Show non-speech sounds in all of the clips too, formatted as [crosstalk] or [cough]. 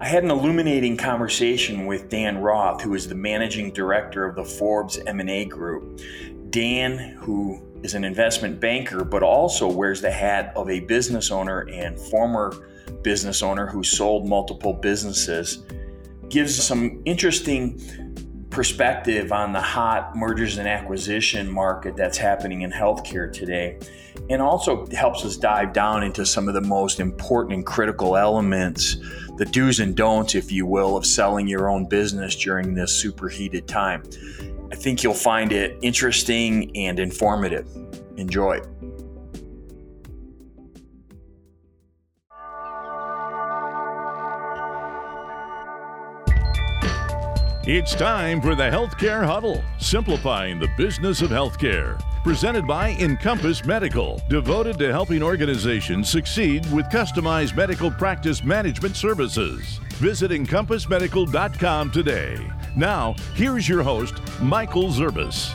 I had an illuminating conversation with Dan Roth, who is the managing director of the Forbes M&A Group. Dan, who is an investment banker, but also wears the hat of a business owner and former business owner who sold multiple businesses, gives some interesting perspective on the hot mergers and acquisition market that's happening in healthcare today, and also helps us dive down into some of the most important and critical elements, the do's and don'ts, if you will, of selling your own business during this superheated time. I think you'll find it interesting and informative. Enjoy. It's time for the Healthcare Huddle, simplifying the business of healthcare. Presented by Encompass Medical, devoted to helping organizations succeed with customized medical practice management services. Visit encompassmedical.com today. Now, here's your host, Michael Zerbis.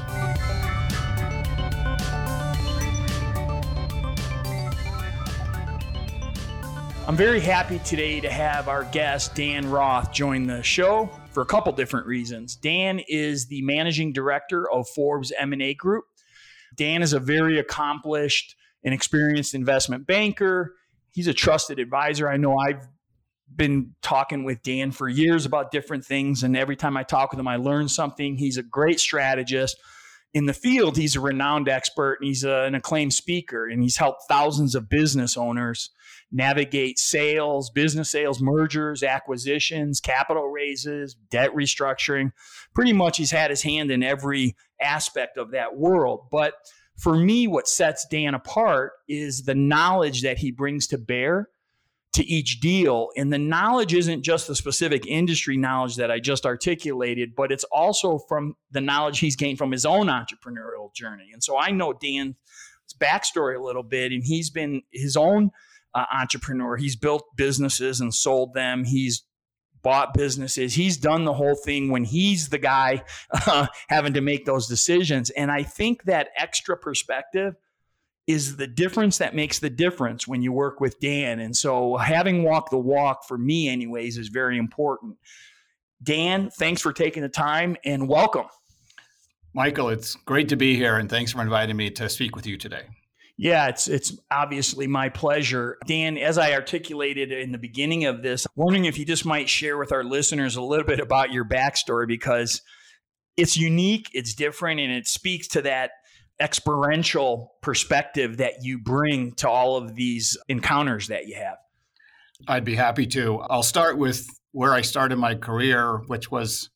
I'm very happy today to have our guest, Dan Roth, join the show for a couple different reasons. Dan is the managing director of Forbes M&A Group. Dan is a very accomplished and experienced investment banker. He's a trusted advisor. I know I've been talking with Dan for years about different things, and every time I talk with him, I learn something. He's a great strategist. In the field, he's a renowned expert and he's a, an acclaimed speaker, and he's helped thousands of business owners navigate sales, business sales, mergers, acquisitions, capital raises, debt restructuring. Pretty much he's had his hand in every aspect of that world. But for me, what sets Dan apart is the knowledge that he brings to bear to each deal. And the knowledge isn't just the specific industry knowledge that I just articulated, but it's also from the knowledge he's gained from his own entrepreneurial journey. And so I know Dan's backstory a little bit, and he's been his own uh, entrepreneur. He's built businesses and sold them. He's bought businesses. He's done the whole thing when he's the guy [laughs] uh, having to make those decisions. And I think that extra perspective is the difference that makes the difference when you work with Dan. And so having walked the walk for me, anyways, is very important. Dan, thanks for taking the time and welcome. Michael, it's great to be here and thanks for inviting me to speak with you today. Yeah, it's it's obviously my pleasure. Dan, as I articulated in the beginning of this, wondering if you just might share with our listeners a little bit about your backstory because it's unique, it's different, and it speaks to that experiential perspective that you bring to all of these encounters that you have. I'd be happy to. I'll start with where I started my career, which was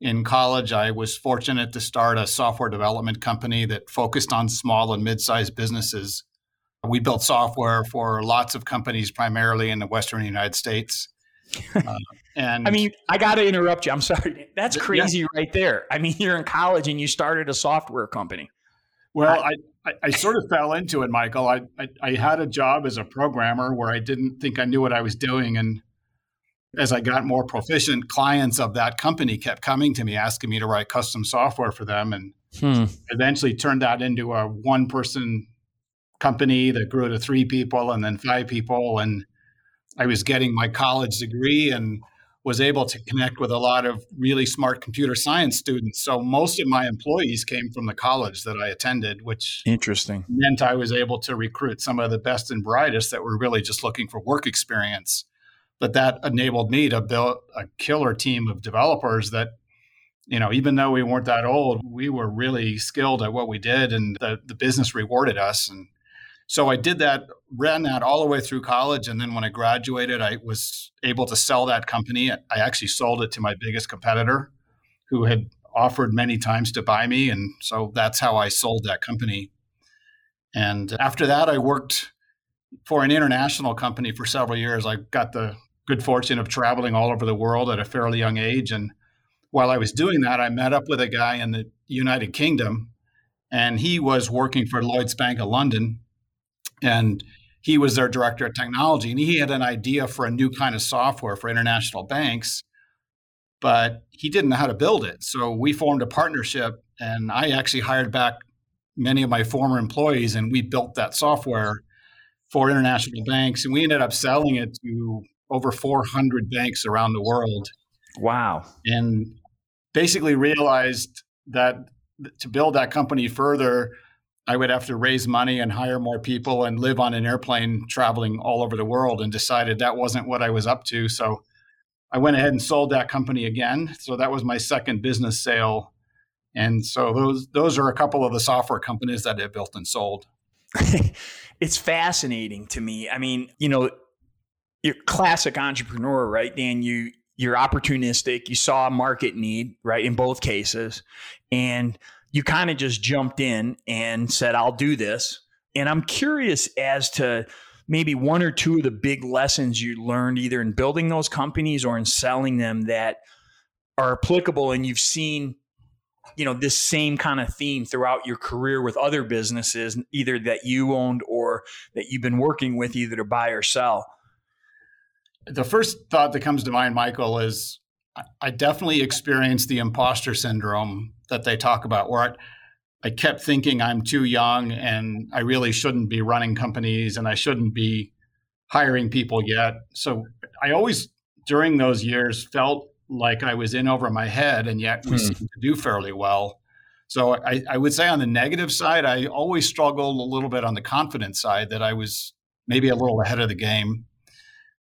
in college, I was fortunate to start a software development company that focused on small and mid sized businesses. We built software for lots of companies, primarily in the Western United States. [laughs] Uh, and I mean, I got to interrupt you. I'm sorry. That's crazy yeah. right there. I mean, [laughs] you're in college and you started a software company. Well, I, I, I sort of fell into it, Michael. I, I, I had a job as a programmer where I didn't think I knew what I was doing. And as I got more proficient, clients of that company kept coming to me asking me to write custom software for them, and hmm. eventually turned that into a one person company that grew to three people and then five people. And I was getting my college degree and was able to connect with a lot of really smart computer science students. So most of my employees came from the college that I attended, which interesting. meant I was able to recruit some of the best and brightest that were really just looking for work experience. But that enabled me to build a killer team of developers that you know even though we weren't that old we were really skilled at what we did and the, the business rewarded us. And so i did that ran that all the way through college and then when i graduated i was able to sell that company i actually sold it to my biggest competitor who had offered many times to buy me and so that's how i sold that company and after that i worked for an international company for several years i got the good fortune of traveling all over the world at a fairly young age. And while I was doing that, I met up with a guy in the United Kingdom, and he was working for Lloyd's Bank of London. And he was their director of technology, and he had an idea for a new kind of software for international banks, but he didn't know how to build it. So we formed a partnership, and I actually hired back many of my former employees, and we built that software for international banks. And we ended up selling it to over 400 banks around the world. Wow. And basically realized that to build that company further, I would have to raise money and hire more people and live on an airplane traveling all over the world and decided that wasn't what I was up to. So I went ahead and sold that company again. So that was my second business sale. And so those those are a couple of the software companies that I built and sold. [laughs] it's fascinating to me. I mean, you know, you're classic entrepreneur, right, Dan? You you're opportunistic. You saw a market need, right, in both cases, and you kind of just jumped in and said, "I'll do this." And I'm curious as to maybe one or two of the big lessons you learned either in building those companies or in selling them that are applicable and you've seen you know this same kind of theme throughout your career with other businesses either that you owned or that you've been working with either to buy or sell the first thought that comes to mind michael is i definitely experienced the imposter syndrome that they talk about where I, I kept thinking i'm too young and i really shouldn't be running companies and i shouldn't be hiring people yet so i always during those years felt like I was in over my head, and yet we hmm. seem to do fairly well. So I, I, would say on the negative side, I always struggled a little bit on the confidence side that I was maybe a little ahead of the game.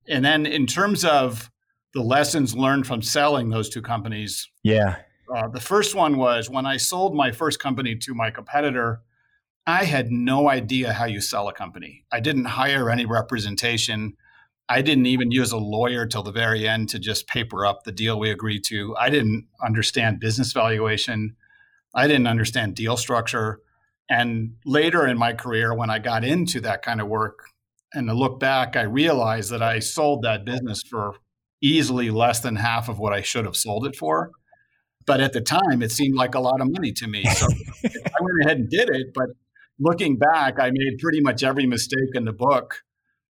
And then in terms of the lessons learned from selling those two companies, yeah, uh, the first one was when I sold my first company to my competitor. I had no idea how you sell a company. I didn't hire any representation. I didn't even use a lawyer till the very end to just paper up the deal we agreed to. I didn't understand business valuation. I didn't understand deal structure. And later in my career, when I got into that kind of work and to look back, I realized that I sold that business for easily less than half of what I should have sold it for. But at the time, it seemed like a lot of money to me. So I went ahead and did it. But looking back, I made pretty much every mistake in the book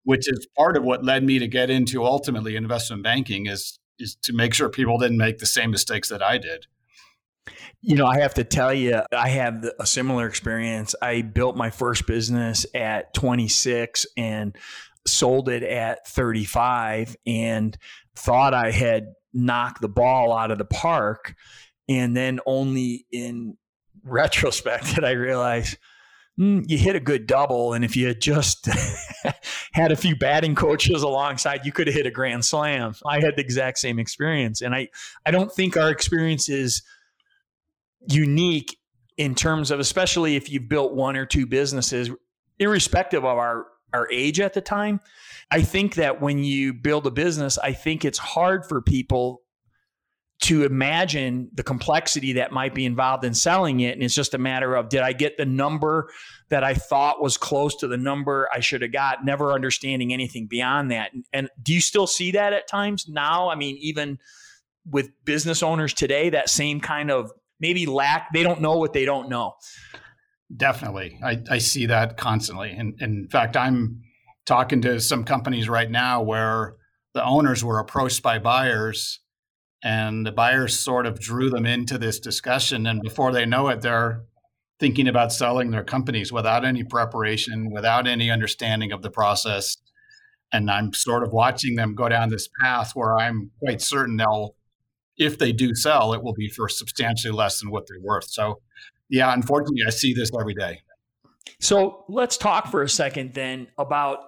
which is part of what led me to get into ultimately investment banking is is to make sure people didn't make the same mistakes that I did. You know, I have to tell you, I have a similar experience. I built my first business at 26 and sold it at 35 and thought I had knocked the ball out of the park. And then only in retrospect [laughs] did I realize mm, you hit a good double. And if you had just [laughs] had a few batting coaches alongside, you could have hit a grand slam. I had the exact same experience. And I, I don't think our experience is unique in terms of, especially if you've built one or two businesses, irrespective of our, our age at the time. I think that when you build a business, I think it's hard for people to imagine the complexity that might be involved in selling it. And it's just a matter of did I get the number that I thought was close to the number I should have got, never understanding anything beyond that. And, and do you still see that at times now? I mean, even with business owners today, that same kind of maybe lack, they don't know what they don't know. Definitely. I, I see that constantly. And, and in fact, I'm talking to some companies right now where the owners were approached by buyers and the buyers sort of drew them into this discussion. And before they know it, they're thinking about selling their companies without any preparation, without any understanding of the process. And I'm sort of watching them go down this path where I'm quite certain they'll, if they do sell, it will be for substantially less than what they're worth. So, yeah, unfortunately, I see this every day. So let's talk for a second then about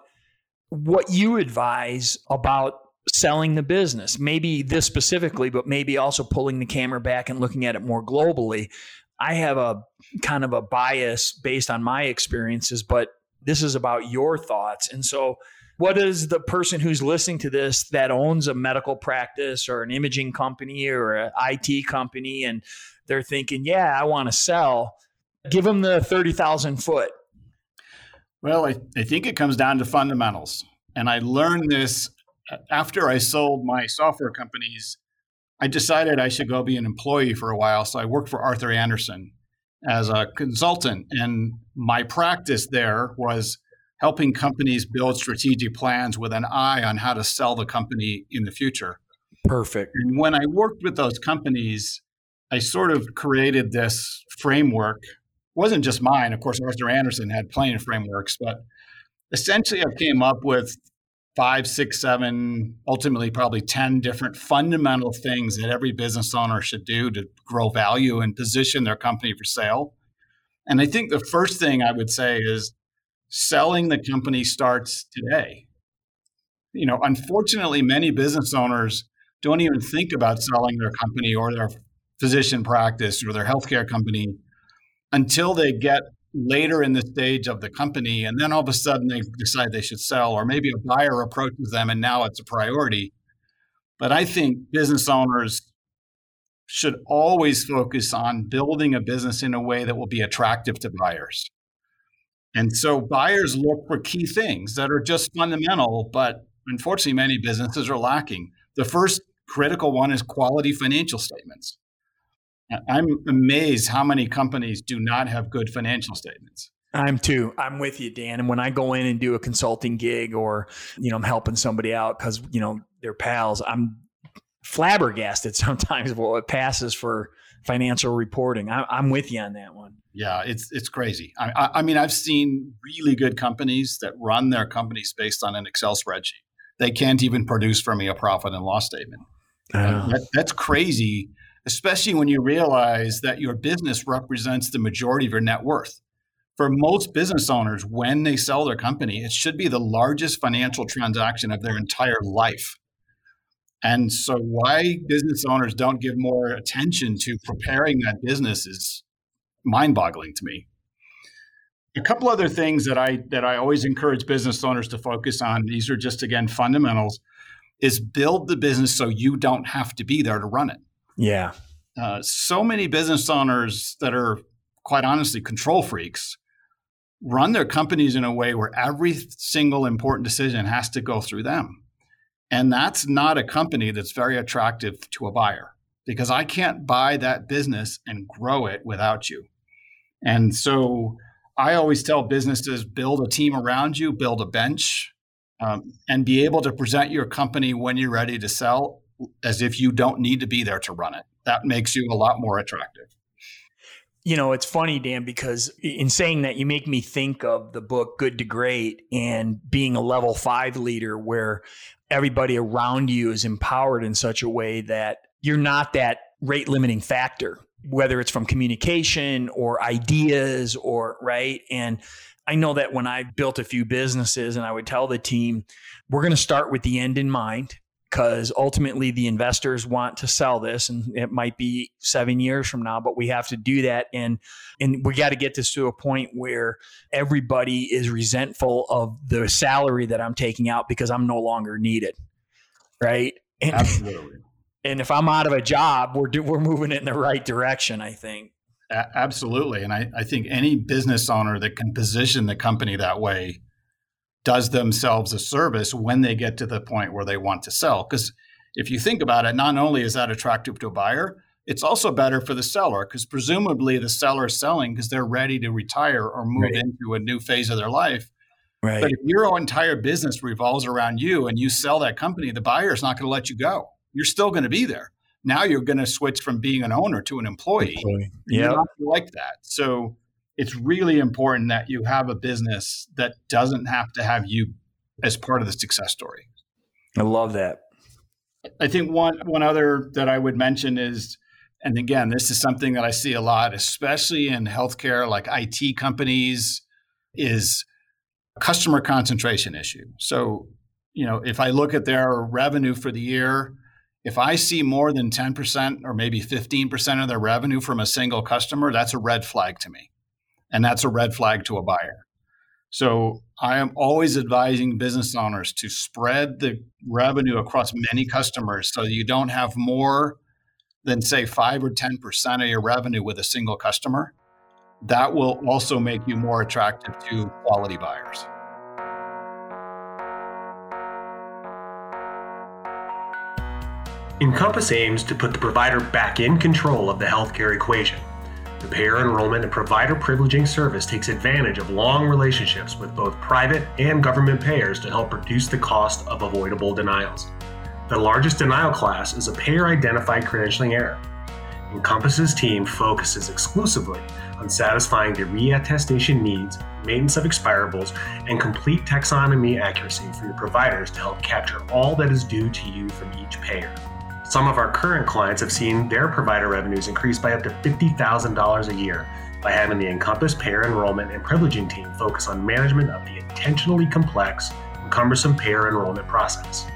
what you advise about selling the business. Maybe this specifically, but maybe also pulling the camera back and looking at it more globally. I have a kind of a bias based on my experiences, but this is about your thoughts. And so, what is the person who's listening to this that owns a medical practice or an imaging company or an IT company and they're thinking, yeah, I want to sell? Give them the 30,000 foot. Well, I, I think it comes down to fundamentals. And I learned this uh, after I sold my software companies, I decided I should go be an employee for a while. So I worked for Arthur Andersen as a consultant. And my practice there was helping companies build strategic plans with an eye on how to sell the company in the future. Perfect. And when I worked with those companies, I sort of created this framework. Wasn't just mine. Of course, Arthur Andersen had plenty of frameworks, but essentially I came up with five, six, seven, ultimately probably 10 different fundamental things that every business owner should do to grow value and position their company for sale. And I think the first thing I would say is selling the company starts today. You know, unfortunately, many business owners don't even think about selling their company or their physician practice or their healthcare company until they get later in the stage of the company and then all of a sudden they decide they should sell or maybe a buyer approaches them and now it's a priority. But i think business owners should always focus on building a business in a way that will be attractive to buyers. And so buyers look for key things that are just fundamental but unfortunately many businesses are lacking. The first critical one is quality financial statements I'm amazed how many companies do not have good financial statements. I'm too. I'm with you, Dan. And when I go in and do a consulting gig or, you know, I'm helping somebody out because, you know, they're pals, I'm flabbergasted [laughs] sometimes what passes for financial reporting. I, am with you on that one. Yeah, it's it's crazy. I, I mean, I've seen really good companies that run their companies based on an Excel spreadsheet. They can't even produce for me a profit and loss statement. Uh, that, that's crazy especially when you realize that your business represents the majority of your net worth. For most business owners, when they sell their company, it should be the largest financial transaction of their entire life. And so, why business owners don't give more attention to preparing that business is mind boggling to me. A couple other things that I that I always encourage business owners to focus on. These are just again fundamentals. Is build the business so you don't have to be there to run it. Yeah. Uh, so many business owners that are quite honestly control freaks run their companies in a way where every single important decision has to go through them. And that's not a company that's very attractive to a buyer because I can't buy that business and grow it without you. And so I always tell businesses build a team around you, build a bench, um, and be able to present your company when you're ready to sell as if you don't need to be there to run it. That makes you a lot more attractive. You know, it's funny, Dan, because in saying that, you make me think of the book Good to Great and being a level five leader where everybody around you is empowered in such a way that you're not that rate limiting factor, whether it's from communication or ideas or right. And I know that when I built a few businesses and I would tell the team, we're going to start with the end in mind because ultimately the investors want to sell this and it might be seven years from now but we have to do that. And and we got to get this to a point where everybody is resentful of the salary that i'm taking out because i'm no longer needed right? And, absolutely. [laughs] and if i'm out of a job we're do, we're moving it in the right direction i think. A- absolutely. And I, I think any business owner that can position the company that way does themselves a service when they get to the point where they want to sell. Because if you think about it, not only is that attractive to a buyer, it's also better for the seller because presumably the seller is selling because they're ready to retire or move right. into a new phase of their life. Right. But if your entire business revolves around you and you sell that company, the buyer is not going to let you go. You're still going to be there. Now you're going to switch from being an owner to an employee. employee. Yeah, like that. So it's really important that you have a business that doesn't have to have you as part of the success story. I love that. I think one one other that I would mention is, and again, this is something that I see a lot, especially in healthcare, like IT companies, is customer concentration issue. So, you know, if I look at their revenue for the year, if I see more than 10% or maybe 15% of their revenue from a single customer, that's a red flag to me and that's a red flag to a buyer. So I am always advising business owners to spread the revenue across many customers so you don't have more than say 5 or 10% of your revenue with a single customer. That will also make you more attractive to quality buyers. Encompass aims to put the provider back in control of the healthcare equation the payer enrollment and provider privileging service takes advantage of long relationships with both private and government payers to help reduce the cost of avoidable denials. The largest denial class is a payer identified credentialing error. Encompass's team focuses exclusively on satisfying the reattestation needs, maintenance of expirables, and complete taxonomy accuracy for your providers to help capture all that is due to you from each payer. Some of our current clients have seen their provider revenues increase by up to $50,000 a year by having the Encompass payer enrollment and privileging team focus on management of the intentionally complex and cumbersome payer enrollment process.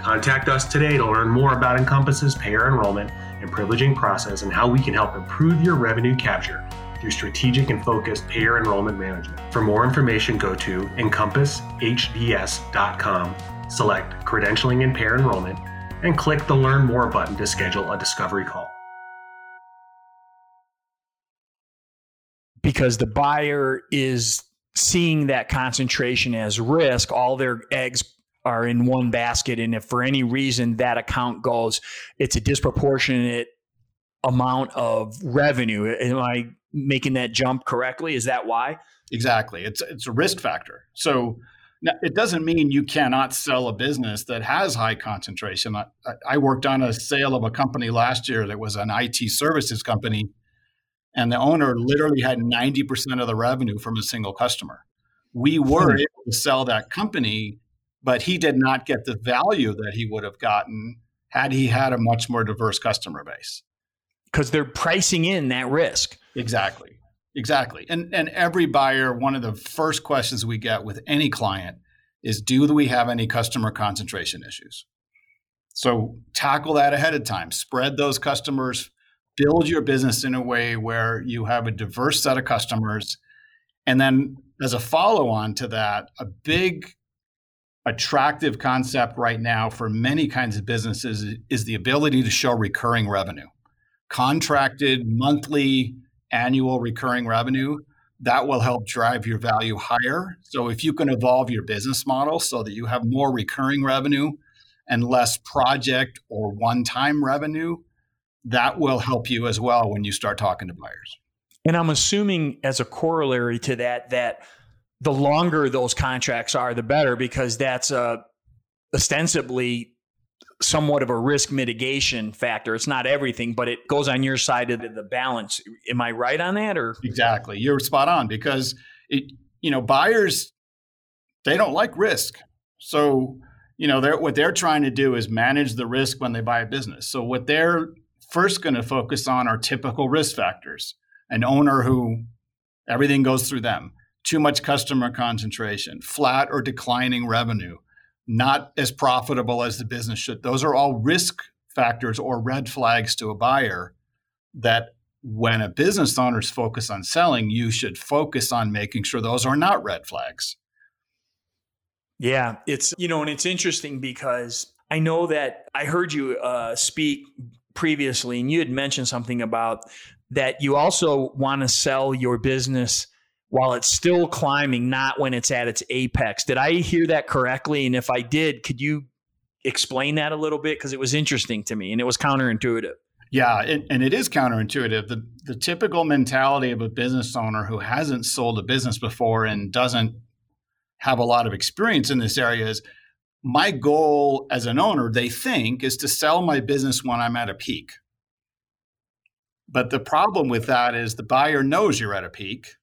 Contact us today to learn more about Encompass's payer enrollment and privileging process and how we can help improve your revenue capture through strategic and focused payer enrollment management. For more information, go to encompassHDS.com, select Credentialing and Payer Enrollment, and click the Learn More button to schedule a discovery call. Because the buyer is seeing that concentration as risk, all their eggs are in one basket. And if for any reason that account goes, it's a disproportionate amount of revenue. Am I making that jump correctly? Is that why? Exactly. It's it's a risk factor. So it doesn't mean you cannot sell a business that has high concentration. I, I worked on a sale of a company last year that was an IT services company, and the owner literally had 90% of the revenue from a single customer. We were hmm. able to sell that company but he did not get the value that he would have gotten had he had a much more diverse customer base. Because they're pricing in that risk. Exactly. Exactly. And and every buyer, one of the first questions we get with any client is do we have any customer concentration issues? So tackle that ahead of time. Spread those customers, build your business in a way where you have a diverse set of customers. And then as a follow on to that, a big attractive concept right now for many kinds of businesses is the ability to show recurring revenue, contracted monthly, annual recurring revenue. That will help drive your value higher. So, if you can evolve your business model so that you have more recurring revenue and less project or one time revenue, that will help you as well when you start talking to buyers. And I'm assuming, as a corollary to that, that the longer those contracts are, the better, because that's uh, ostensibly somewhat of a risk mitigation factor. It's not everything, but it goes on your side of the balance. Am I right on that? Or exactly, you're spot on because it, you know, buyers they don't like risk, so you know they're, what they're trying to do is manage the risk when they buy a business. So what they're first going to focus on are typical risk factors. An owner who everything goes through them too much customer concentration, flat or declining revenue, not as profitable as the business should. Those are all risk factors or red flags to a buyer that when a business owner is focused on selling, you should focus on making sure those are not red flags. Yeah, it's, you know, and it's interesting because I know that I heard you uh, speak previously and you had mentioned something about that you also want to sell your business while it's still climbing, not when it's at its apex. Did I hear that correctly? And if I did, could you explain that a little bit? Because it was interesting to me and it was counterintuitive. Yeah, it, and it is counterintuitive. The, the typical mentality of a business owner who hasn't sold a business before and doesn't have a lot of experience in this area is my goal as an owner, they think, is to sell my business when I'm at a peak. But the problem with that is the buyer knows you're at a peak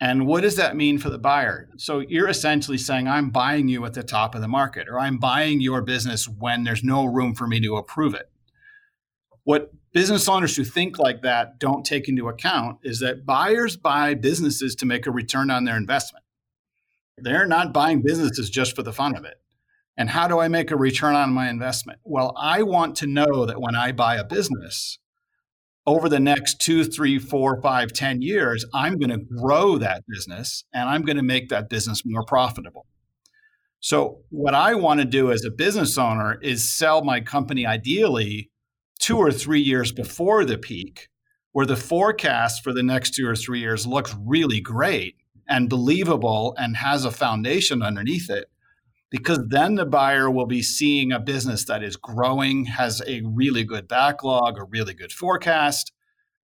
and what does that mean for the buyer? So you're essentially saying, I'm buying you at the top of the market, or I'm buying your business when there's no room for me to approve it. What business owners who think like that don't take into account is that buyers buy businesses to make a return on their investment. They're not buying businesses just for the fun of it. And how do I make a return on my investment? Well, I want to know that when I buy a business, over the next two, three, four, five, ten years, I'm going to grow that business and I'm going to make that business more profitable. So, what I want to do as a business owner is sell my company ideally two or three years before the peak, where the forecast for the next two or three years looks really great and believable and has a foundation underneath it because then the buyer will be seeing a business that is growing, has a really good backlog, a really good forecast.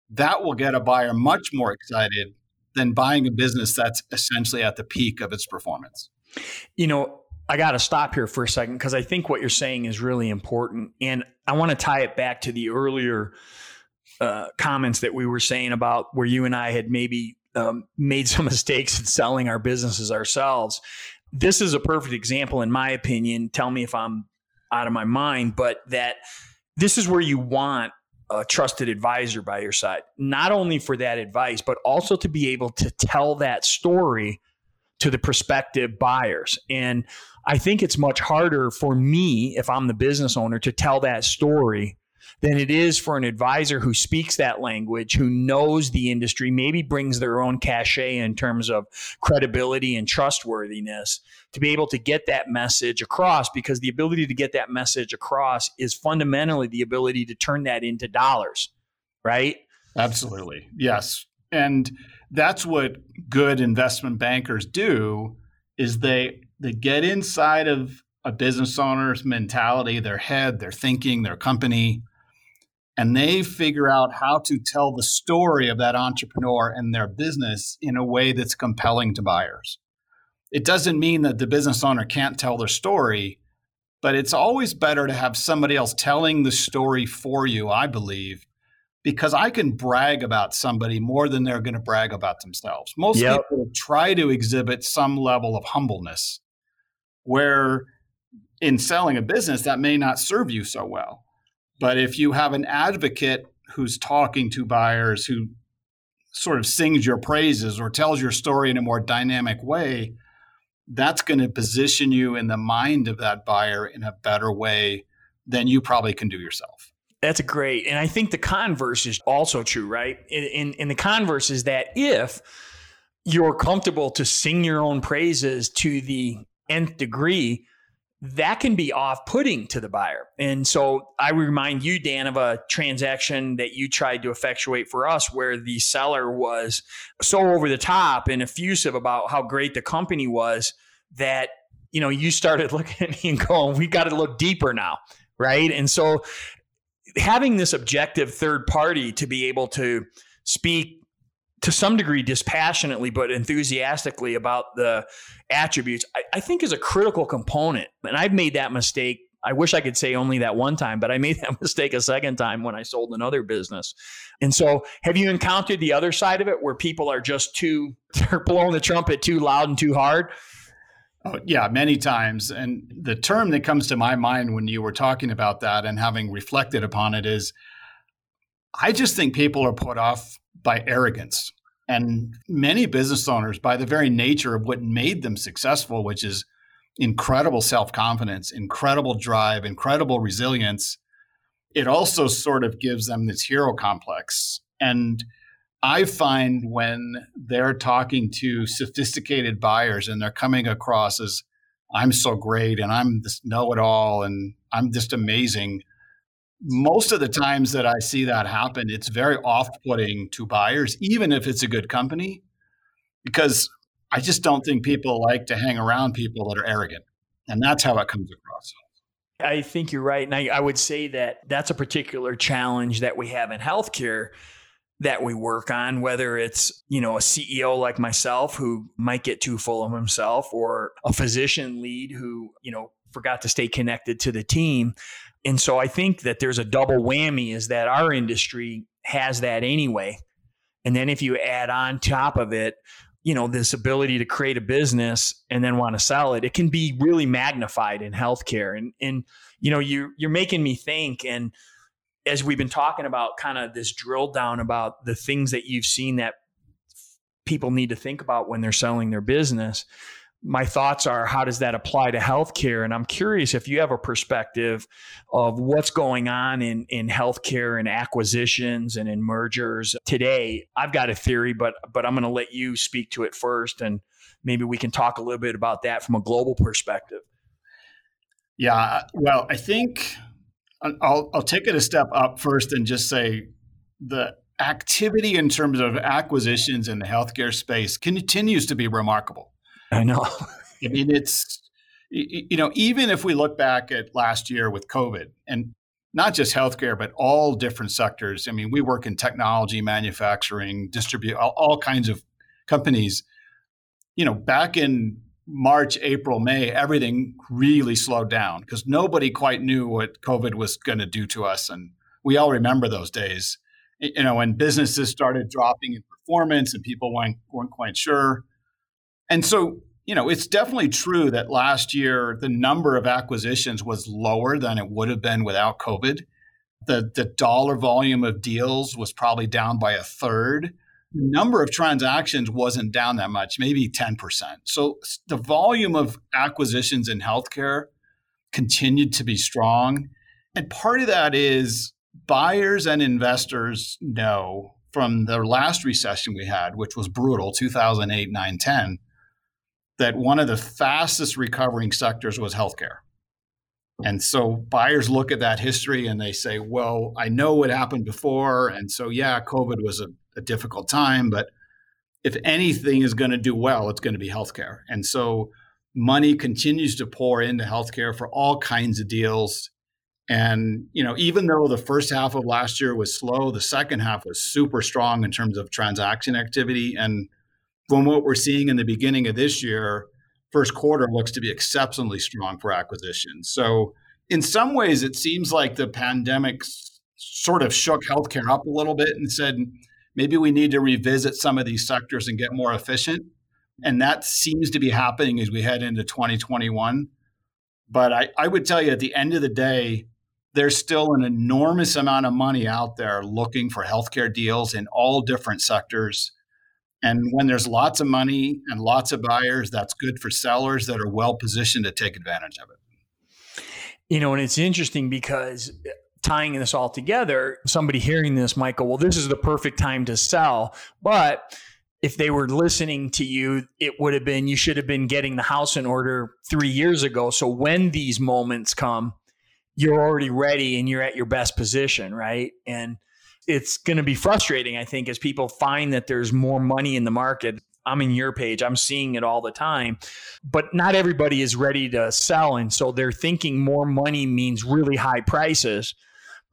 That will get a buyer much more excited than buying a business that's essentially at the peak of its performance. You know, I got to stop here for a second because I think what you're saying is really important. And I want to tie it back to the earlier uh, comments that we were saying about where you and I had maybe um, made some [laughs] mistakes in selling our businesses ourselves. This is a perfect example, in my opinion. Tell me if I'm out of my mind, but that this is where you want a trusted advisor by your side, not only for that advice, but also to be able to tell that story to the prospective buyers. And I think it's much harder for me, if I'm the business owner, to tell that story than it is for an advisor who speaks that language, who knows the industry, maybe brings their own cachet in terms of credibility and trustworthiness to be able to get that message across because the ability to get that message across is fundamentally the ability to turn that into dollars, right? Absolutely. Yes. And that's what good investment bankers do is they they get inside of a business owner's mentality, their head, their thinking, their company, and they figure out how to tell the story of that entrepreneur and their business in a way that's compelling to buyers. It doesn't mean that the business owner can't tell their story, but it's always better to have somebody else telling the story for you, I believe, because I can brag about somebody more than they're going to brag about themselves. Most yep. people try to exhibit some level of humbleness, where in selling a business, that may not serve you so well. But if you have an advocate who's talking to buyers, who sort of sings your praises or tells your story in a more dynamic way, that's going to position you in the mind of that buyer in a better way than you probably can do yourself. That's great. And I think the converse is also true, right? In, in, the converse is that if you're comfortable to sing your own praises to the nth degree, that can be off putting to the buyer. And so I remind you, Dan, of a transaction that you tried to effectuate for us where the seller was so over the top and effusive about how great the company was that, you know, you started [laughs] looking at me and going, we got to look deeper now. Right. And so having this objective third party to be able to speak to some degree dispassionately but enthusiastically about the attributes I, I, think is a critical component. And i've made that mistake. I wish i could say only that one time but i made that [laughs] mistake a second time when i sold another business. And so have you encountered the other side of it where people are just too [laughs] they're blowing the trumpet too loud and too hard? Oh, yeah, many times. And the term that comes to my mind when you were talking about that and having reflected upon it is I just think people are put off by arrogance. And many business owners, by the very nature of what made them successful, which is incredible self confidence, incredible drive, incredible resilience, it also sort of gives them this hero complex. And I find when they're talking to sophisticated buyers and they're coming across as, I'm so great and I'm this know it all and I'm just amazing most of the times that I see that happen, it's very off putting to buyers, even if it's a good company, because I just don't think people like to hang around people that are arrogant. And that's how it comes across. I think you're right. And I, I would say that that's a particular challenge that we have in healthcare that we work on, whether it's, you know, a CEO like myself who might get too full of himself or a physician lead who, you know, forgot to stay connected to the team. And so I think that there's a double whammy is that our industry has that anyway. And then if you add on top of it, you know, this ability to create a business and then want to sell it, it can be really magnified in healthcare. And and you know, you you're making me think and as we've been talking about kind of this drill down about the things that you've seen that people need to think about when they're selling their business my thoughts are how does that apply to healthcare? And I'm curious if you have a perspective of what's going on in, in healthcare and acquisitions and in mergers today. I've got a theory, but but I'm going to let you speak to it first, and maybe we can talk a little bit about that from a global perspective. Yeah, well, I think I'll I'll take it a step up first and just say the activity in terms of acquisitions in the healthcare space continues to be remarkable. [laughs] I know. I mean, it's you know, even if we look back at last year with COVID and not just healthcare, but all different sectors. I mean, we work in technology, manufacturing, distribute all, all kinds of companies. You know, back in March, April, May, everything really slowed down because nobody quite knew what COVID was going to do to us. And we all remember those days. you know, when businesses started dropping in performance and people weren't, weren't quite sure. And so, you know, it's definitely true that last year the number of acquisitions was lower than it would have been without COVID. The, the dollar volume of deals was probably down by a third. The number of transactions wasn't down that much, maybe 10%. So the volume of acquisitions in healthcare continued to be strong. And part of that is buyers and investors know from the last recession we had, which was brutal, 2008, 9, 10, that one of the fastest recovering sectors was healthcare. And so buyers look at that history and they say, well, I know what happened before. And so, yeah, COVID was a, a difficult time, but if anything is going to do well, it's going to be healthcare. And so money continues to pour into healthcare for all kinds of deals. And, you know, even though the first half of last year was slow, the second half was super strong in terms of transaction activity. And from what we're seeing in the beginning of this year, first quarter looks to be exceptionally strong for acquisitions. So, in some ways, it seems like the pandemic sort of shook healthcare up a little bit and said, maybe we need to revisit some of these sectors and get more efficient. And that seems to be happening as we head into 2021. But I, I would tell you at the end of the day, there's still an enormous amount of money out there looking for healthcare deals in all different sectors. And when there's lots of money and lots of buyers, that's good for sellers that are well positioned to take advantage of it. You know, and it's interesting because uh, tying this all together, somebody hearing this might go, well, this is the perfect time to sell. But if they were listening to you, it would have been you should have been getting the house in order three years ago. So when these moments come, you're already ready and you're at your best position, right? And it's going to be frustrating, I think, as people find that there's more money in the market. I'm in your page, I'm seeing it all the time, but not everybody is ready to sell. And so they're thinking more money means really high prices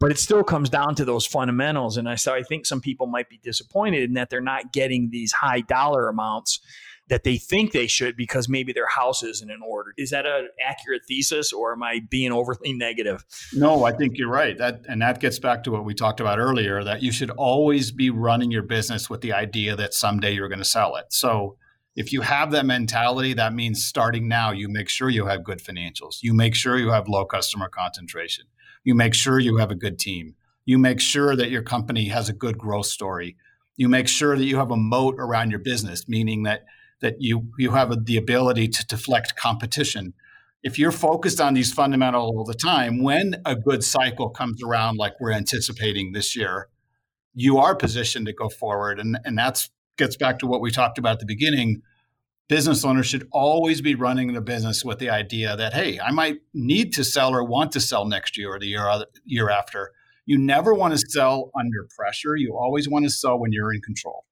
but it still comes down to those fundamentals. And I so I think some people might be disappointed in that they're not getting these high dollar amounts that they think they should because maybe their house isn't in order. Is that an accurate thesis or am I being overly negative? No, I think you're right. That and that gets back to what we talked about earlier that you should always be running your business with the idea that someday you're going to sell it. So if you have that mentality, that means starting now, you make sure you have good financials. You make sure you have low customer concentration. You make sure you have a good team. You make sure that your company has a good growth story. You make sure that you have a moat around your business, meaning that that you you have the ability to deflect competition. If you're focused on these fundamentals all the time, when a good cycle comes around, like we're anticipating this year, you are positioned to go forward. And and that's gets back to what we talked about at the beginning business owners should always be running the business with the idea that hey i might need to sell or want to sell next year or the year, year after you never want to sell under pressure you always want to sell when you're in control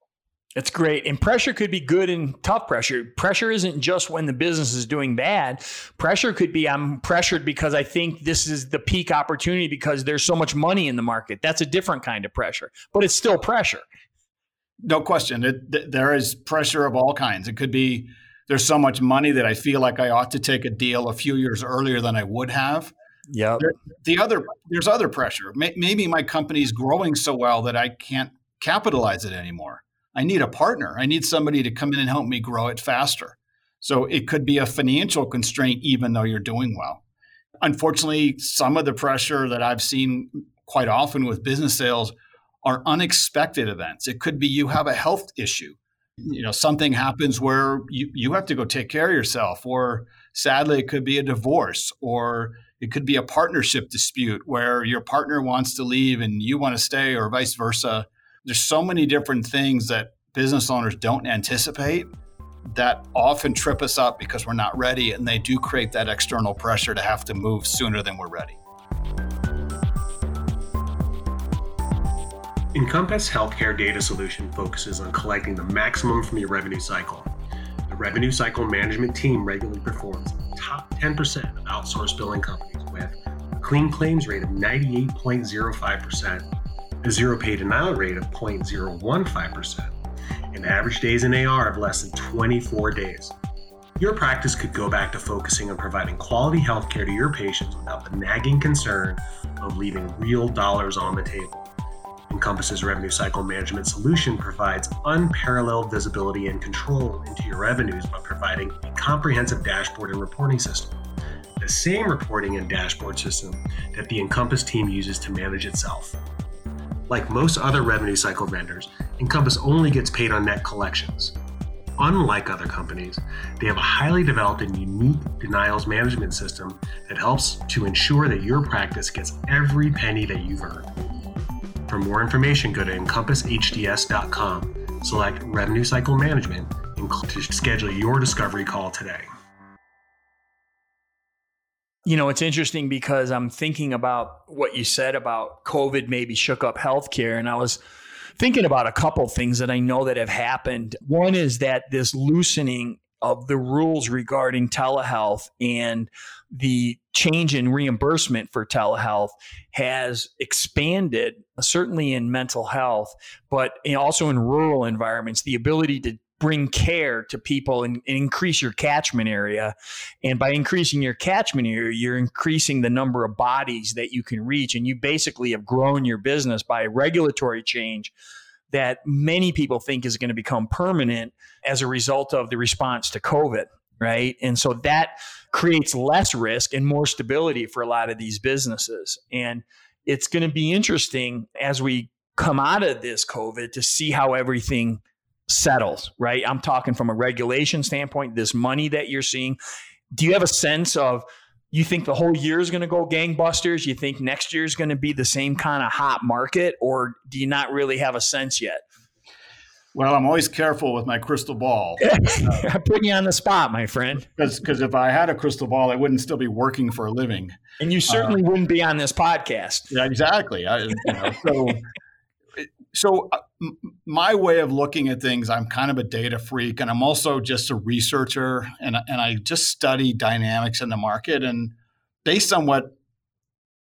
that's great. And pressure could be good and tough pressure. Pressure isn't just when the business is doing bad. Pressure could be I'm pressured because I think this is the peak opportunity because there's so much money in the market. That's a different kind of pressure, but it's still pressure. No question. It, th- there is pressure of all kinds. It could be there's so much money that I feel like I ought to take a deal a few years earlier than I would have. Yeah. The other there's other pressure. Maybe my company's growing so well that I can't capitalize it anymore. I need a partner. I need somebody to come in and help me grow it faster. So it could be a financial constraint even though you're doing well. Unfortunately, some of the pressure that I've seen quite often with business sales are unexpected events. It could be you have a health issue. You know, something happens where you, you have to go take care of yourself, or sadly, it could be a divorce, or it could be a partnership dispute where your partner wants to leave and you want to stay, or vice versa. There's so many different things that business owners don't anticipate that often trip us up because we're not ready, and they do create that external pressure to have to move sooner than we're ready. Encompass Healthcare Data Solution focuses on collecting the maximum from your revenue cycle. The revenue cycle management team regularly performs top 10% of outsourced billing companies with a clean claims rate of 98.05%, a zero pay denial rate of 0.015%, and average days in AR of less than 24 days. Your practice could go back to focusing on providing quality healthcare to your patients without the nagging concern of leaving real dollars on the table. Encompass's revenue cycle management solution provides unparalleled visibility and control into your revenues by providing a comprehensive dashboard and reporting system. The same reporting and dashboard system that the Encompass team uses to manage itself. Like most other revenue cycle vendors, Encompass only gets paid on net collections. Unlike other companies, they have a highly developed and unique denials management system that helps to ensure that your practice gets every penny that you've earned. For more information, go to encompassHDS.com, select Revenue Cycle Management, and to schedule your discovery call today. You know, it's interesting because I'm thinking about what you said about COVID maybe shook up healthcare, and I was thinking about a couple things that I know that have happened. One is that this loosening of the rules regarding telehealth and the change in reimbursement for telehealth has expanded, certainly in mental health, but also in rural environments, the ability to bring care to people and, and, increase your catchment area. And by increasing your catchment area, you're increasing the number of bodies that you can reach. And you basically have grown your business by regulatory change that many people think is going to become permanent as a result of the response to COVID. Right. And so that creates less risk and more stability for a lot of these businesses. And it's going to be interesting as we come out of this COVID to see how everything settles, right? I'm talking from a regulation standpoint, this money that you're seeing. Do you have a sense of you think the whole year is going to go gangbusters? You think next year is going to be the same kind of hot market, or do you not really have a sense yet? Well, I'm always careful with my crystal ball. [laughs] I'm putting you on the spot, my friend. Because if I had a crystal ball, I wouldn't still be working for a living. And you certainly uh, wouldn't be on this podcast. Yeah, exactly. I, you know, so [laughs] so uh, my way of looking at things i'm kind of a data freak and i'm also just a researcher and, and i just study dynamics in the market and based on what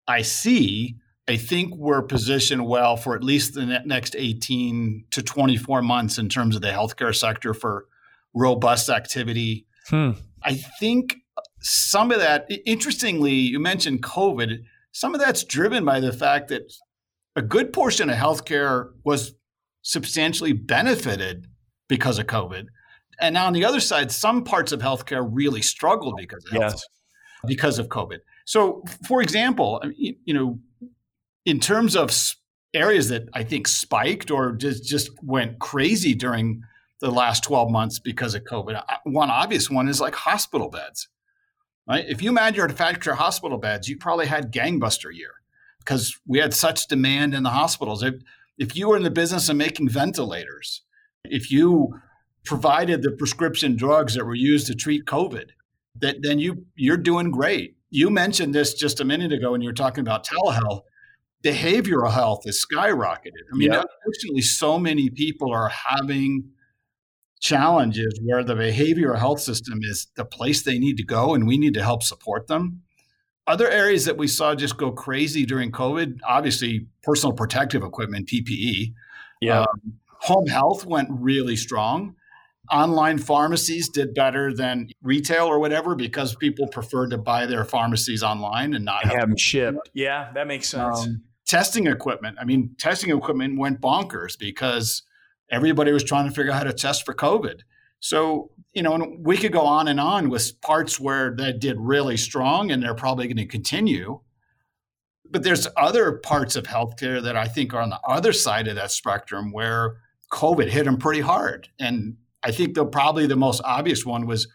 i see i think we're positioned well for at least the next 18 to 24 months in terms of the healthcare sector for robust activity hmm. i think some of that interestingly you mentioned covid some of that's driven by the fact that a good portion of healthcare was substantially benefited because of COVID. And now on the other side, some parts of healthcare really struggled because of yes. because of COVID. So, for example, you know, in terms of areas that I think spiked or just just went crazy during the last 12 months because of COVID, one obvious one is like hospital beds. Right? If you manufacture hospital beds, you probably had gangbuster year because we had such demand in the hospitals. If, if you were in the business of making ventilators, if you provided the prescription drugs that were used to treat COVID, that then you you're doing great. You mentioned this just a minute ago when you were talking about telehealth. Behavioral health is skyrocketed. I mean, unfortunately, so many people are having challenges where the behavioral health system is the place they need to go, and we need to help support them. Other areas that we saw just go crazy during COVID, obviously personal protective equipment, PPE. Yeah. Um, home health went really strong. Online pharmacies did better than retail or whatever because people preferred to buy their pharmacies online and not have, have them shipped. Yeah, that makes sense. Um, testing equipment. I mean, testing equipment went bonkers because everybody was trying to figure out how to test for COVID. So, you know, and we could go on and on with parts where that did really strong and they're probably going to continue. But there's other parts of healthcare that I think are on the other side of that spectrum where COVID hit them pretty hard. And I think the probably the most obvious one was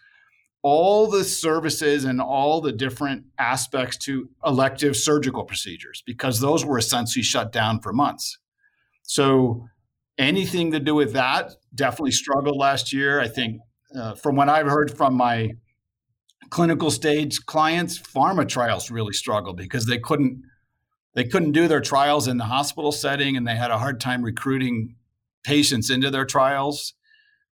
all the services and all the different aspects to elective surgical procedures because those were essentially shut down for months. So anything to do with that definitely struggled last year. I think uh, from what I've heard from my clinical stage clients, pharma trials really struggled because they couldn't they couldn't do their trials in the hospital setting, and they had a hard time recruiting patients into their trials.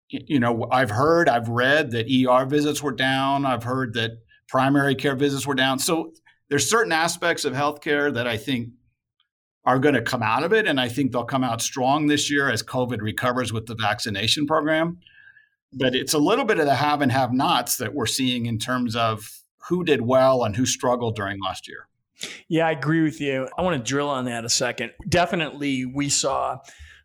You know, I've heard, I've read that ER visits were down. I've heard that primary care visits were down. So there's certain aspects of healthcare that I think are going to come out of it. And I think they'll come out strong this year as COVID recovers with the vaccination program. But it's a little bit of the have and have nots that we're seeing in terms of who did well and who struggled during last year. Yeah, I agree with you. I want to drill on that a second. Definitely, we saw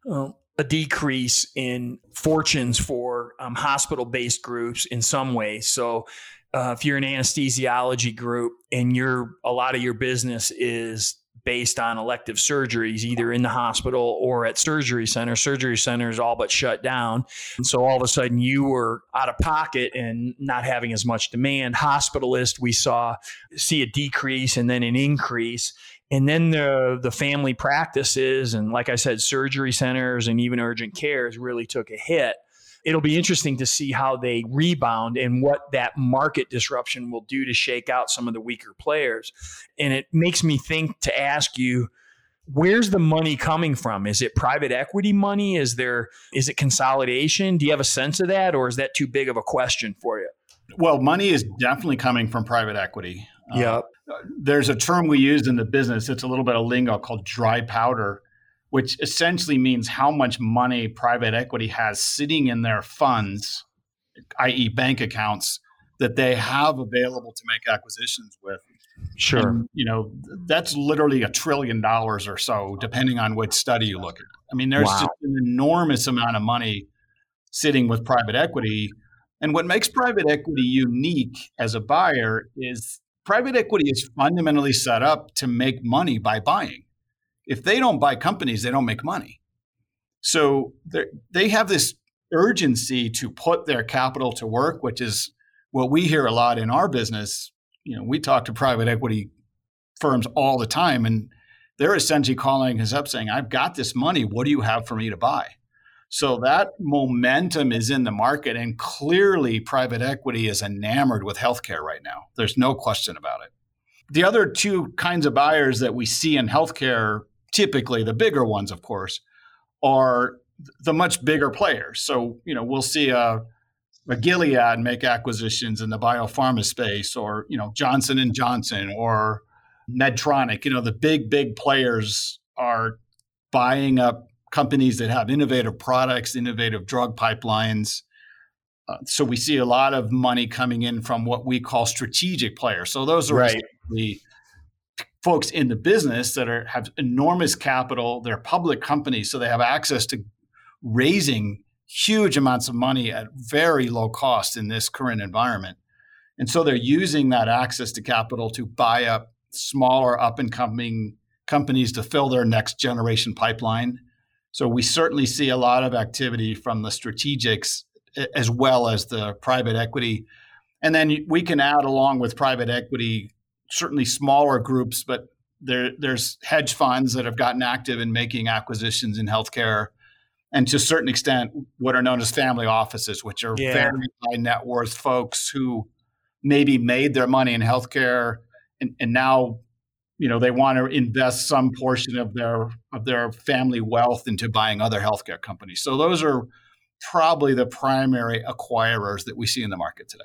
um, a decrease in fortunes for um, hospital based groups in some ways. So, uh, if you're an anesthesiology group and you're a lot of your business is based on elective surgeries, either in the hospital or at surgery center. Surgery centers all but shut down. And so all of a sudden you were out of pocket and not having as much demand. Hospitalist, we saw see a decrease and then an increase. And then the the family practices and like I said, surgery centers and even urgent cares really took a hit it'll be interesting to see how they rebound and what that market disruption will do to shake out some of the weaker players. And it makes me think to ask you, where's the money coming from? Is it private equity money? Is there is it consolidation? Do you have a sense of that or is that too big of a question for you? Well money is definitely coming from private equity. Yeah. Uh, there's a term we use in the business it's a little bit of lingo called dry powder which essentially means how much money private equity has sitting in their funds, i.e., bank accounts, that they have available to make acquisitions with. Sure. And, you know, that's literally a trillion dollars or so, depending on which study you look at. I mean, there's wow. just an enormous amount of money sitting with private equity. And what makes private equity unique as a buyer is private equity is fundamentally set up to make money by buying if they don't buy companies, they don't make money. So they have this urgency to put their capital to work, which is what we hear a lot in our business. You know, we talk to private equity firms all the time, and they're essentially calling us up saying, I've got this money. What do you have for me to buy? So that momentum is in the market, and clearly private equity is enamored with healthcare right now. There's no question about it. The other two kinds of buyers that we see in healthcare typically the bigger ones, of course, are the much bigger players. So, you know, we'll see a, a Gilead make acquisitions in the biopharma space, or you know, Johnson and Johnson, or Medtronic. You know, the big big players are buying up companies that have innovative products, innovative drug pipelines. Uh, so we see a lot of money coming in from what we call strategic players. So those are right. the folks in the business that are have enormous capital. They're public companies, so they have access to raising huge amounts of money at very low cost in this current environment. And so they're using that access to capital to buy up smaller up and coming companies to fill their next generation pipeline. So we certainly see a lot of activity from the strategics as well as the private equity. And then we can add along with private equity certainly smaller groups, but there, there's hedge funds that have gotten active in making acquisitions in healthcare, and to a certain extent, what are known as family offices, which are yeah. very high net worth folks who maybe made their money in healthcare and, and now you know they want to invest some portion of their of their family wealth into buying other healthcare companies. So those are probably the primary acquirers that we see in the market today.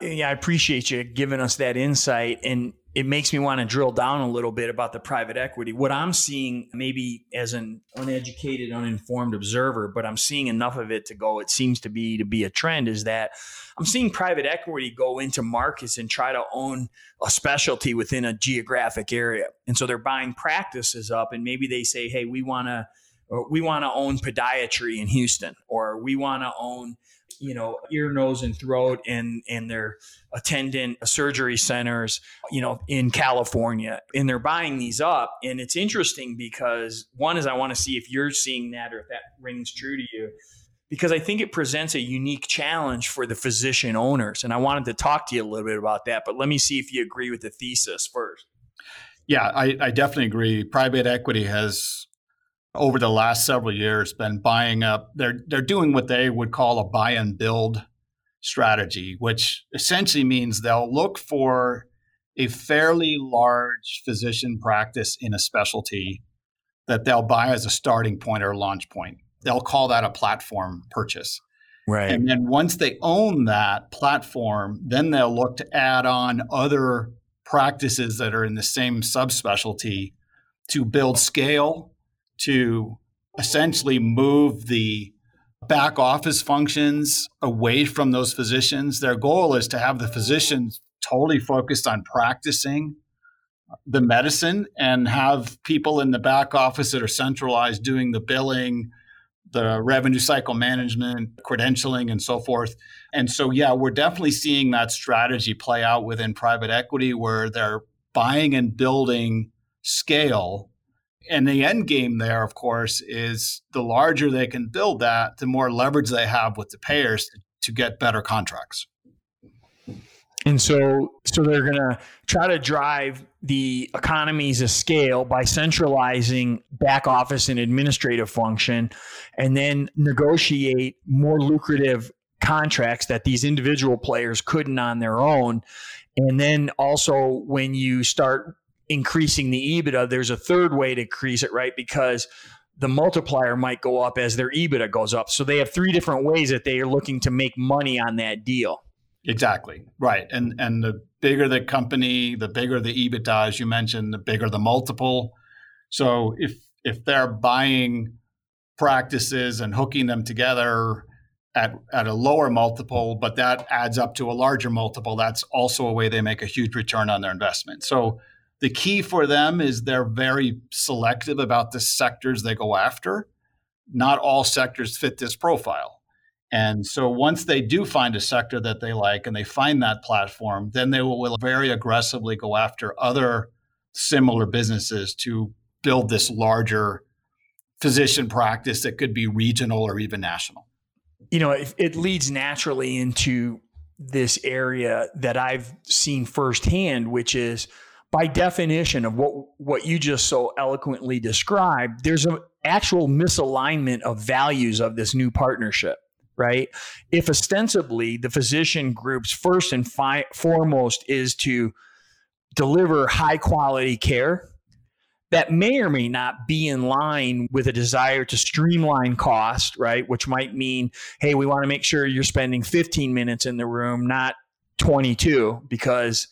Yeah, I appreciate you giving us that insight. And it makes me want to drill down a little bit about the private equity. What I'm seeing, maybe as an uneducated, uninformed observer, but I'm seeing enough of it to go, it seems to be to be a trend, is that I'm seeing private equity go into markets and try to own a specialty within a geographic area. And so they're buying practices up and maybe they say, hey, we want to we want to own podiatry in Houston, or we want to own you know, ear, nose, and throat and and their attendant surgery centers, you know, in California. And they're buying these up. And it's interesting because one is I want to see if you're seeing that or if that rings true to you. Because I think it presents a unique challenge for the physician owners. And I wanted to talk to you a little bit about that. But let me see if you agree with the thesis first. Yeah, I, I definitely agree. Private equity has over the last several years been buying up. They're they're doing what they would call a buy and build strategy, which essentially means they'll look for a fairly large physician practice in a specialty that they'll buy as a starting point or launch point. They'll call that a platform purchase. Right. And then once they own that platform, then they'll look to add on other practices that are in the same subspecialty to build scale to essentially move the back office functions away from those physicians. Their goal is to have the physicians totally focused on practicing the medicine and have people in the back office that are centralized doing the billing, the revenue cycle management, credentialing, and so forth. And so, yeah, we're definitely seeing that strategy play out within private equity where they're buying and building scale. And the end game there, of course, is the larger they can build that, the more leverage they have with the payers to get better contracts. And so, so they're going to try to drive the economies of scale by centralizing back office and administrative function, and then negotiate more lucrative contracts that these individual players couldn't on their own. And then also, when you start increasing the EBITDA, there's a third way to increase it, right? Because the multiplier might go up as their EBITDA goes up. So they have three different ways that they are looking to make money on that deal. Exactly. Right. And and the bigger the company, the bigger the EBITDA as you mentioned, the bigger the multiple. So if if they're buying practices and hooking them together at, at a lower multiple, but that adds up to a larger multiple, that's also a way they make a huge return on their investment. So the key for them is they're very selective about the sectors they go after. Not all sectors fit this profile. And so once they do find a sector that they like and they find that platform, then they will, very aggressively go after other similar businesses to build this larger physician practice that could be regional or even national. You know, it leads naturally into this area that I've seen firsthand, which is by definition of what what you just so eloquently described, there's an actual misalignment of values of this new partnership right? If ostensibly the physician group's first and fi- foremost is to deliver high quality care, that may or may not be in line with a desire to streamline cost, right? Which might mean, hey, we want to make sure you're spending 15 minutes in the room, not 22, because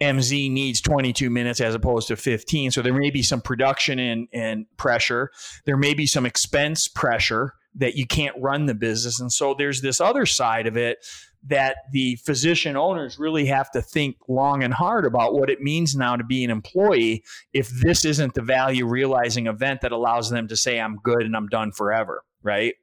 MZ needs 22 minutes as opposed to 15. So there may be some production and, and pressure. There may be some expense pressure that you can't run the business. And so there's this other side of it that the physician owners really have to think long and hard about what it means now to be an employee if this isn't the value realizing event that allows them to say, I'm good and I'm done forever. Right.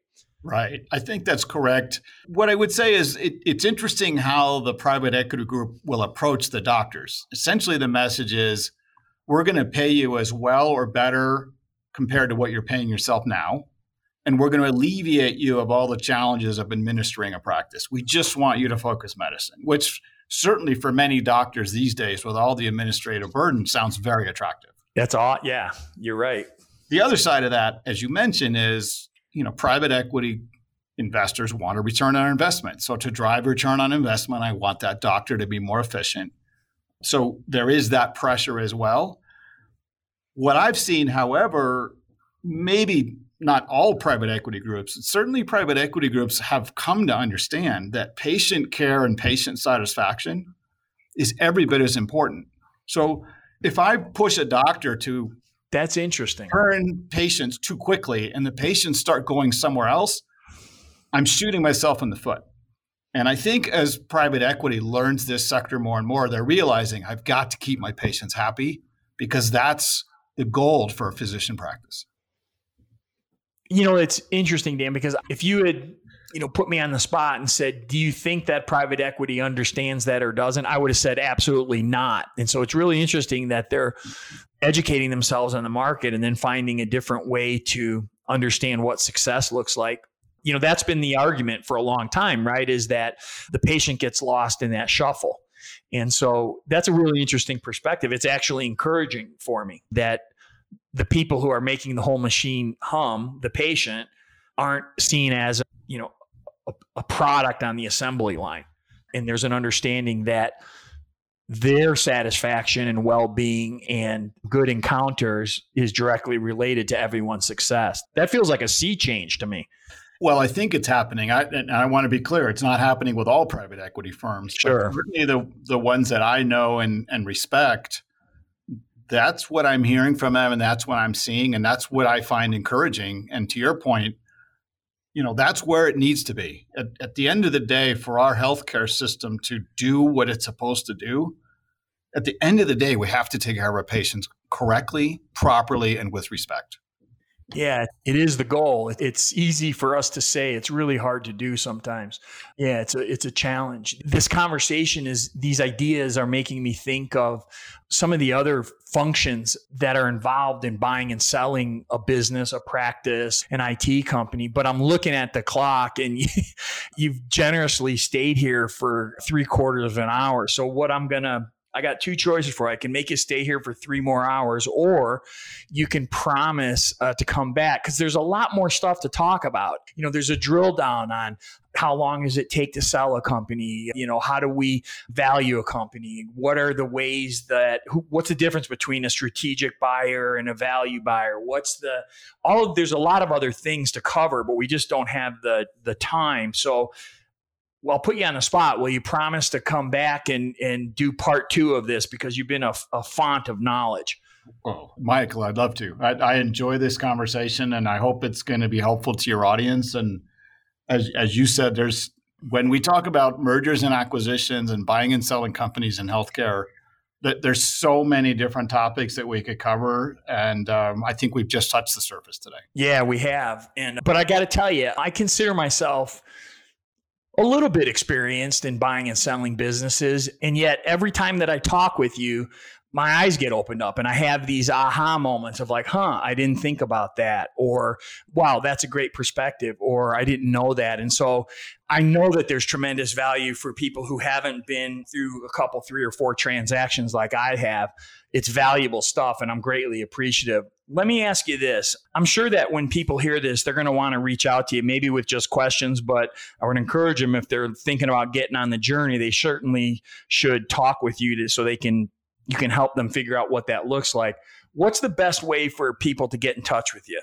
Right. I think that's correct. What I would say is it, it's interesting how the private equity group will approach the doctors. Essentially, the message is we're going to pay you as well or better compared to what you're paying yourself now and we're going to alleviate you of all the challenges of administering a practice. We just want you to focus medicine, which certainly for many doctors these days, with all the administrative burden, sounds very attractive. That's all. Yeah, you're right. The other side of that, as you mentioned, is you know private equity investors want a return on investment. So to drive return on investment, I want that doctor to be more efficient. So there is that pressure as well. What I've seen, however, maybe not all private equity groups, certainly private equity groups have come to understand that patient care and patient satisfaction is every bit as important. So if I push a doctor to that's interesting. Turn patients too quickly and the patients start going somewhere else, I'm shooting myself in the foot. And I think as private equity learns this sector more and more, they're realizing I've got to keep my patients happy because that's the gold for a physician practice. You know, it's interesting, Dan, because if you had, you know, put me on the spot and said, "Do you think that private equity understands that or doesn't?" I would have said absolutely not. And so it's really interesting that they're educating themselves on the market and then finding a different way to understand what success looks like. You know, that's been the argument for a long time, right? Is that the patient gets lost in that shuffle. And so that's a really interesting perspective. It's actually encouraging for me that the people who are making the whole machine hum, the patient, aren't seen as you know a, a product on the assembly line. And there's an understanding that their satisfaction and well-being and good encounters is directly related to everyone's success. That feels like a sea change to me. Well, I think it's happening. I, and I want to be clear: it's not happening with all private equity firms. Sure, certainly the the ones that I know and and respect that's what I'm hearing from them and that's what I'm seeing and that's what I find encouraging. And to your point, you know, that's where it needs to be. At, at the end of the day, for our healthcare system to do what it's supposed to do, at the end of the day, we have to take care of our patients correctly, properly, and with respect. Yeah, it is the goal. It's easy for us to say. It's really hard to do sometimes. Yeah, it's a it's a challenge. This conversation is these ideas are making me think of some of the other functions that are involved in buying and selling a business, a practice, an IT company. But I'm looking at the clock and [laughs] you've generously stayed here for three quarters of an hour. So what I'm gonna I got two choices for you. I can make you stay here for three more hours, or you can promise uh, to come back because there's a lot more stuff to talk about. You know, there's a drill down on how long does it take to sell a company you know how do we value a company what are the ways that who, what's the difference between a strategic buyer and a value buyer what's the all of there's a lot of other things to cover but we just don't have the the time so well, I'll put you on the spot. Will you promise to come back and, and do part two of this because you've been a, a font of knowledge? Well, Michael, I'd love to. I, I enjoy this conversation and I hope it's going to be helpful to your audience. And as, as you said, there's when we talk about mergers and acquisitions and buying and selling companies in healthcare, that there's so many different topics that we could cover, and um, I think we've just touched the surface today. Yeah, we have. And but I got to tell you, I consider myself a little bit experienced in buying and selling businesses. And yet, every time that I talk with you, my eyes get opened up and I have these aha moments of like, huh, I didn't think about that. Or, wow, that's a great perspective. Or, I didn't know that. And so I know that there's tremendous value for people who haven't been through a couple, three or four transactions like I have. It's valuable stuff and I'm greatly appreciative. Let me ask you this. I'm sure that when people hear this, they're going to want to reach out to you, maybe with just questions, but I would encourage them if they're thinking about getting on the journey, they certainly should talk with you to, so they can you can help them figure out what that looks like. What's the best way for people to get in touch with you?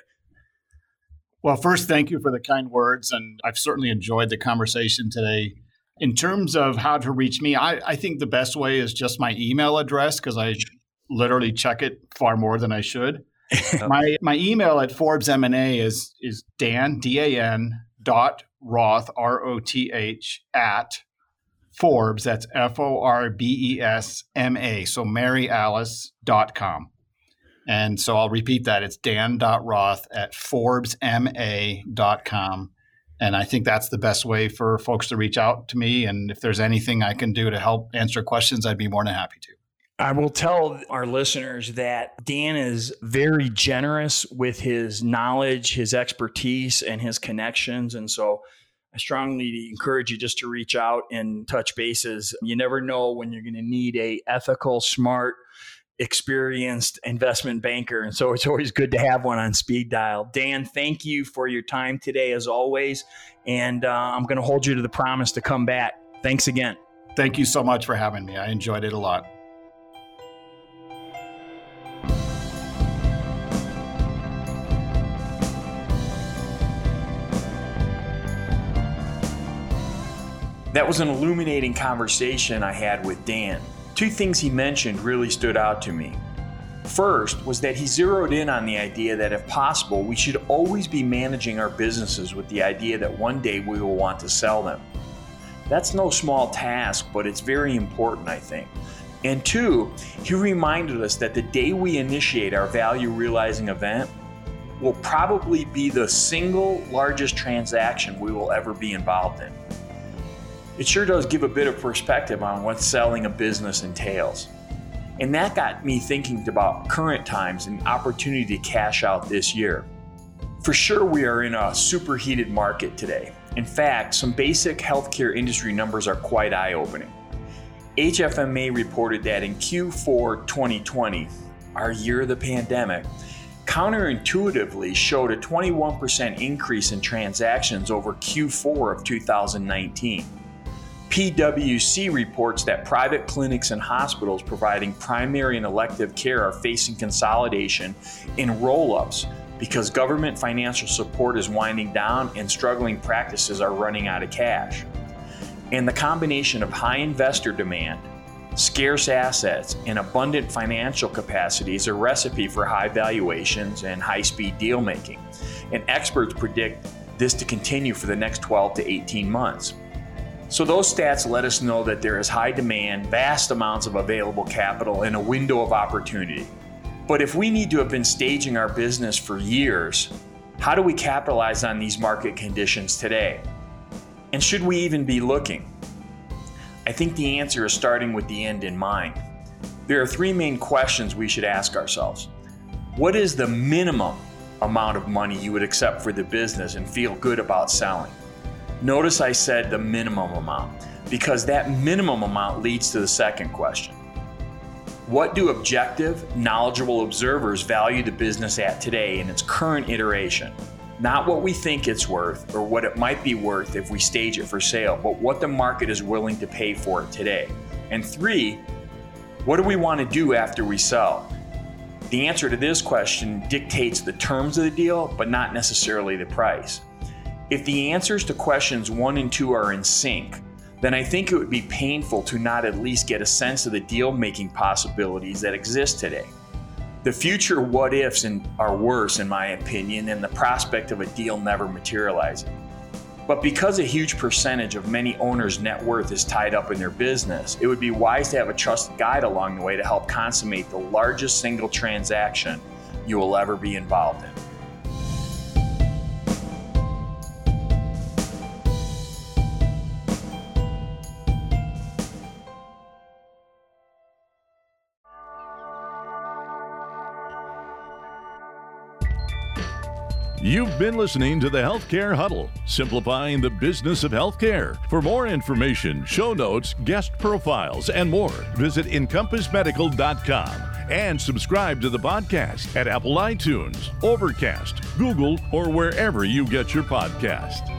Well, first, thank you for the kind words. And I've certainly enjoyed the conversation today. In terms of how to reach me, I, I think the best way is just my email address because I literally check it far more than I should. [laughs] my my email at Forbes M&A is is Dan D A N dot Roth R O T H at Forbes. That's F O R B E S M A. So maryalice.com. And so I'll repeat that. It's dan.roth at forbesma.com. And I think that's the best way for folks to reach out to me. And if there's anything I can do to help answer questions, I'd be more than happy to. I will tell our listeners that Dan is very generous with his knowledge, his expertise, and his connections. And so I strongly encourage you just to reach out and touch bases. You never know when you're going to need a ethical, smart, experienced investment banker. And so it's always good to have one on speed dial. Dan, thank you for your time today, as always. And uh, I'm going to hold you to the promise to come back. Thanks again. Thank you so much for having me. I enjoyed it a lot. That was an illuminating conversation I had with Dan. Two things he mentioned really stood out to me. First was that he zeroed in on the idea that if possible, we should always be managing our businesses with the idea that one day we will want to sell them. That's no small task, but it's very important, I think. And two, he reminded us that the day we initiate our value realizing event will probably be the single largest transaction we will ever be involved in it sure does give a bit of perspective on what selling a business entails. And that got me thinking about current times and opportunity to cash out this year. For sure, we are in a superheated market today. In fact, some basic healthcare industry numbers are quite eye opening. HFMA reported that in Q4 2020, our year of the pandemic, counterintuitively showed a 21% increase in transactions over Q4 of 2019. PwC reports that private clinics and hospitals providing primary and elective care are facing consolidation in roll ups because government financial support is winding down and struggling practices are running out of cash. And the combination of high investor demand, scarce assets, and abundant financial capacity is a recipe for high valuations and high speed deal making. And experts predict this to continue for the next 12 to 18 months. So, those stats let us know that there is high demand, vast amounts of available capital, and a window of opportunity. But if we need to have been staging our business for years, how do we capitalize on these market conditions today? And should we even be looking? I think the answer is starting with the end in mind. There are three main questions we should ask ourselves. What is the minimum amount of money you would accept for the business and feel good about selling? Notice I said the minimum amount because that minimum amount leads to the second question. What do objective, knowledgeable observers value the business at today in its current iteration? Not what we think it's worth or what it might be worth if we stage it for sale, but what the market is willing to pay for it today. And three, what do we want to do after we sell? The answer to this question dictates the terms of the deal, but not necessarily the price. If the answers to questions one and two are in sync, then I think it would be painful to not at least get a sense of the deal making possibilities that exist today. The future what ifs are worse, in my opinion, than the prospect of a deal never materializing. But because a huge percentage of many owners' net worth is tied up in their business, it would be wise to have a trusted guide along the way to help consummate the largest single transaction you will ever be involved in. You've been listening to the Healthcare Huddle, simplifying the business of healthcare. For more information, show notes, guest profiles, and more, visit encompassmedical.com and subscribe to the podcast at Apple iTunes, Overcast, Google, or wherever you get your podcast.